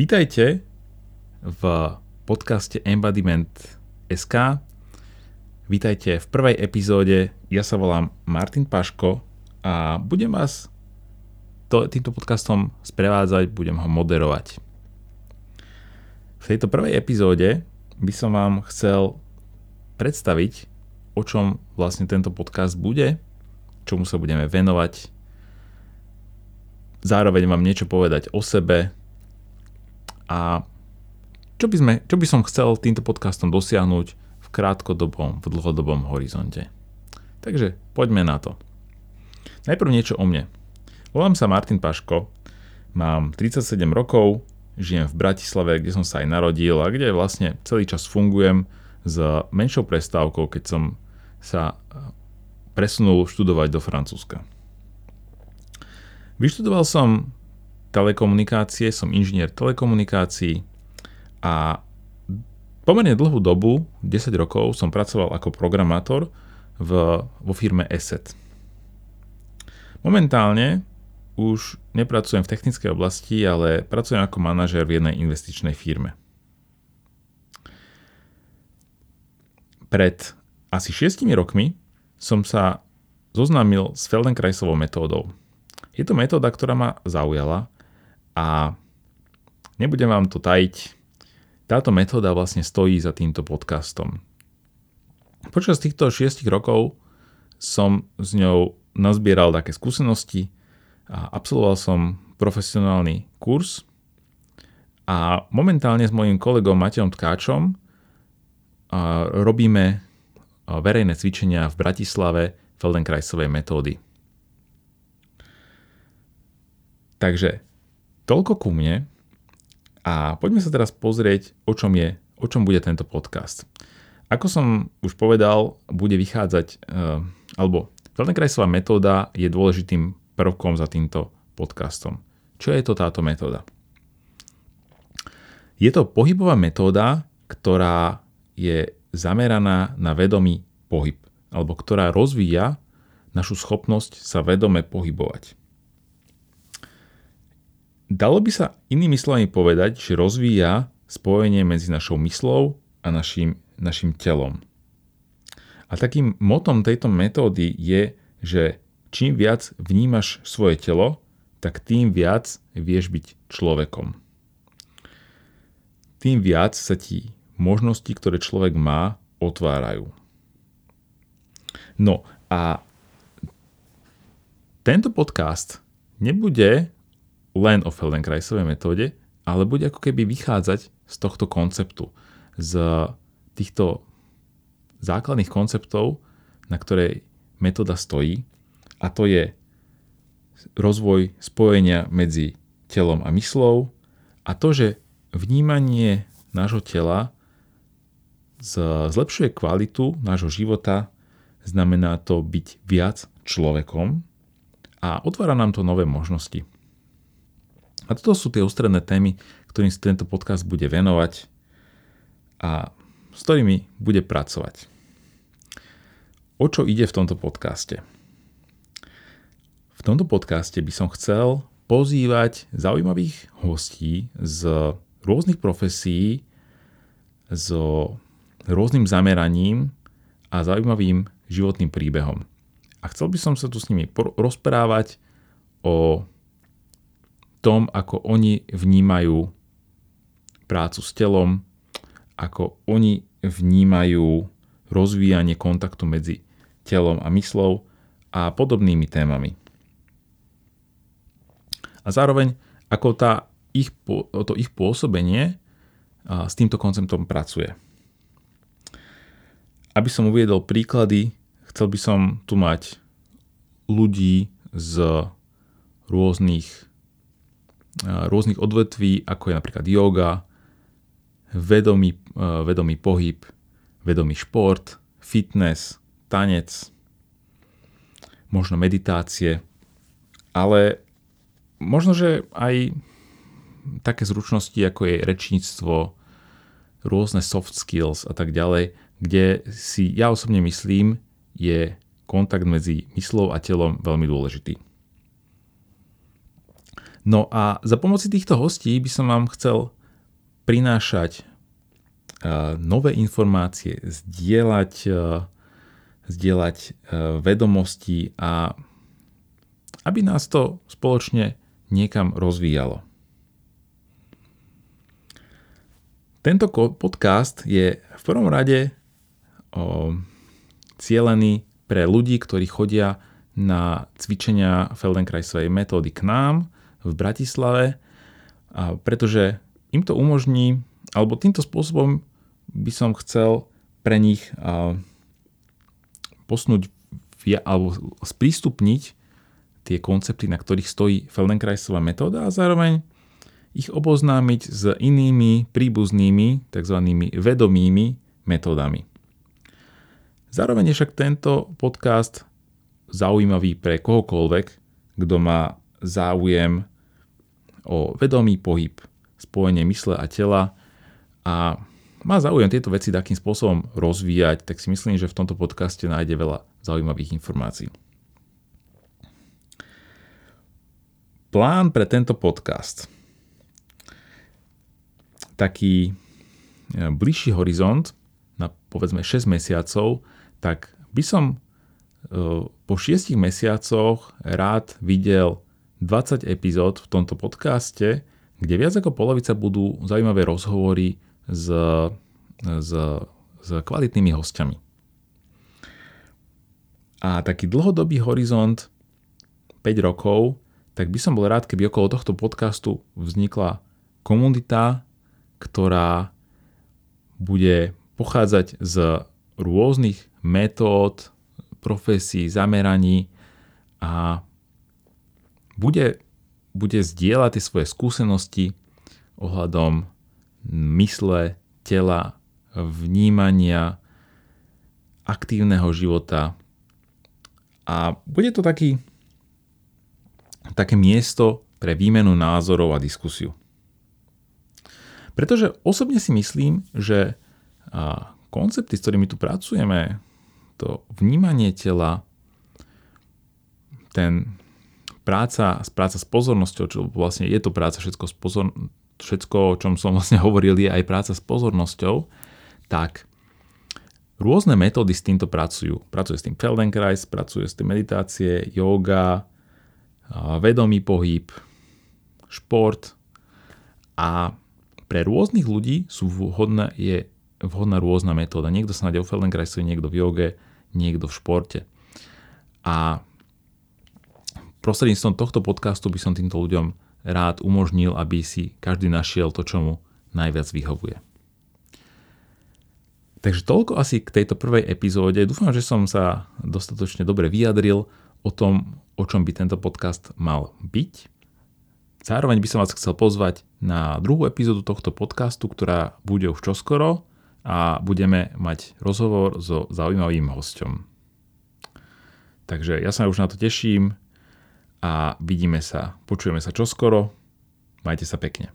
Vítajte v podcaste Embodiment SK. Vítajte v prvej epizóde. Ja sa volám Martin Paško a budem vás to, týmto podcastom sprevádzať, budem ho moderovať. V tejto prvej epizóde by som vám chcel predstaviť, o čom vlastne tento podcast bude, čomu sa budeme venovať, zároveň vám niečo povedať o sebe, a čo by, sme, čo by som chcel týmto podcastom dosiahnuť v krátkodobom, v dlhodobom horizonte. Takže poďme na to. Najprv niečo o mne. Volám sa Martin Paško, mám 37 rokov, žijem v Bratislave, kde som sa aj narodil a kde vlastne celý čas fungujem s menšou prestávkou, keď som sa presunul študovať do Francúzska. Vyštudoval som telekomunikácie, som inžinier telekomunikácií a pomerne dlhú dobu, 10 rokov, som pracoval ako programátor v, vo firme ESET. Momentálne už nepracujem v technickej oblasti, ale pracujem ako manažer v jednej investičnej firme. Pred asi 6 rokmi som sa zoznámil s Feldenkraisovou metódou. Je to metóda, ktorá ma zaujala a nebudem vám to tajiť, táto metóda vlastne stojí za týmto podcastom. Počas týchto 6 rokov som s ňou nazbieral také skúsenosti a absolvoval som profesionálny kurz a momentálne s mojim kolegom Matejom Tkáčom robíme verejné cvičenia v Bratislave Feldenkraisovej metódy. Takže Toľko ku mne a poďme sa teraz pozrieť, o čom je, o čom bude tento podcast. Ako som už povedal, bude vychádzať, uh, alebo Feldenkraisová metóda je dôležitým prvkom za týmto podcastom. Čo je to táto metóda? Je to pohybová metóda, ktorá je zameraná na vedomý pohyb, alebo ktorá rozvíja našu schopnosť sa vedome pohybovať. Dalo by sa inými slovami povedať, že rozvíja spojenie medzi našou myslou a našim, našim telom. A takým motom tejto metódy je, že čím viac vnímaš svoje telo, tak tým viac vieš byť človekom. Tým viac sa ti možnosti, ktoré človek má, otvárajú. No a tento podcast nebude len o Feldenkraisovej metóde, ale bude ako keby vychádzať z tohto konceptu, z týchto základných konceptov, na ktorej metóda stojí, a to je rozvoj spojenia medzi telom a myslou a to, že vnímanie nášho tela zlepšuje kvalitu nášho života, znamená to byť viac človekom a otvára nám to nové možnosti. A toto sú tie ústredné témy, ktorým si tento podcast bude venovať a s ktorými bude pracovať. O čo ide v tomto podcaste? V tomto podcaste by som chcel pozývať zaujímavých hostí z rôznych profesí, s rôznym zameraním a zaujímavým životným príbehom. A chcel by som sa tu s nimi rozprávať o tom, ako oni vnímajú prácu s telom, ako oni vnímajú rozvíjanie kontaktu medzi telom a myslou a podobnými témami. A zároveň, ako tá ich, to ich pôsobenie s týmto konceptom pracuje. Aby som uviedol príklady, chcel by som tu mať ľudí z rôznych rôznych odvetví, ako je napríklad yoga, vedomý, vedomý pohyb, vedomý šport, fitness, tanec, možno meditácie, ale možno, že aj také zručnosti, ako je rečníctvo, rôzne soft skills a tak ďalej, kde si ja osobne myslím, je kontakt medzi myslou a telom veľmi dôležitý. No a za pomoci týchto hostí by som vám chcel prinášať nové informácie, zdieľať, zdieľať vedomosti a aby nás to spoločne niekam rozvíjalo. Tento podcast je v prvom rade o, cielený pre ľudí, ktorí chodia na cvičenia Feldenkraisovej metódy k nám v Bratislave, a pretože im to umožní, alebo týmto spôsobom by som chcel pre nich posnúť alebo sprístupniť tie koncepty, na ktorých stojí Feldenkraisová metóda a zároveň ich oboznámiť s inými príbuznými, tzv. vedomými metódami. Zároveň je však tento podcast zaujímavý pre kohokoľvek, kto má záujem o vedomý pohyb, spojenie mysle a tela a má záujem tieto veci takým spôsobom rozvíjať, tak si myslím, že v tomto podcaste nájde veľa zaujímavých informácií. Plán pre tento podcast – taký e, bližší horizont na povedzme 6 mesiacov, tak by som e, po 6 mesiacoch rád videl 20 epizód v tomto podcaste, kde viac ako polovica budú zaujímavé rozhovory s, s, s kvalitnými hostiami. A taký dlhodobý horizont 5 rokov, tak by som bol rád, keby okolo tohto podcastu vznikla komunita ktorá bude pochádzať z rôznych metód, profesí, zameraní a bude, bude zdieľať tie svoje skúsenosti ohľadom mysle, tela, vnímania, aktívneho života. A bude to taký, také miesto pre výmenu názorov a diskusiu. Pretože osobne si myslím, že koncepty, s ktorými tu pracujeme, to vnímanie tela, ten práca, práca s pozornosťou, čo vlastne je to práca všetko, s pozor, všetko, o čom som vlastne hovoril, je aj práca s pozornosťou, tak rôzne metódy s týmto pracujú. Pracuje s tým Feldenkrais, pracuje s tým meditácie, yoga, vedomý pohyb, šport a pre rôznych ľudí sú vhodná, je vhodná rôzna metóda. Niekto sa nájde o Feldenkraisovi, niekto v joge, niekto v športe. A prostredníctvom tohto podcastu by som týmto ľuďom rád umožnil, aby si každý našiel to, čo mu najviac vyhovuje. Takže toľko asi k tejto prvej epizóde. Dúfam, že som sa dostatočne dobre vyjadril o tom, o čom by tento podcast mal byť. Zároveň by som vás chcel pozvať na druhú epizódu tohto podcastu, ktorá bude už čoskoro a budeme mať rozhovor so zaujímavým hosťom. Takže ja sa už na to teším a vidíme sa, počujeme sa čoskoro. Majte sa pekne.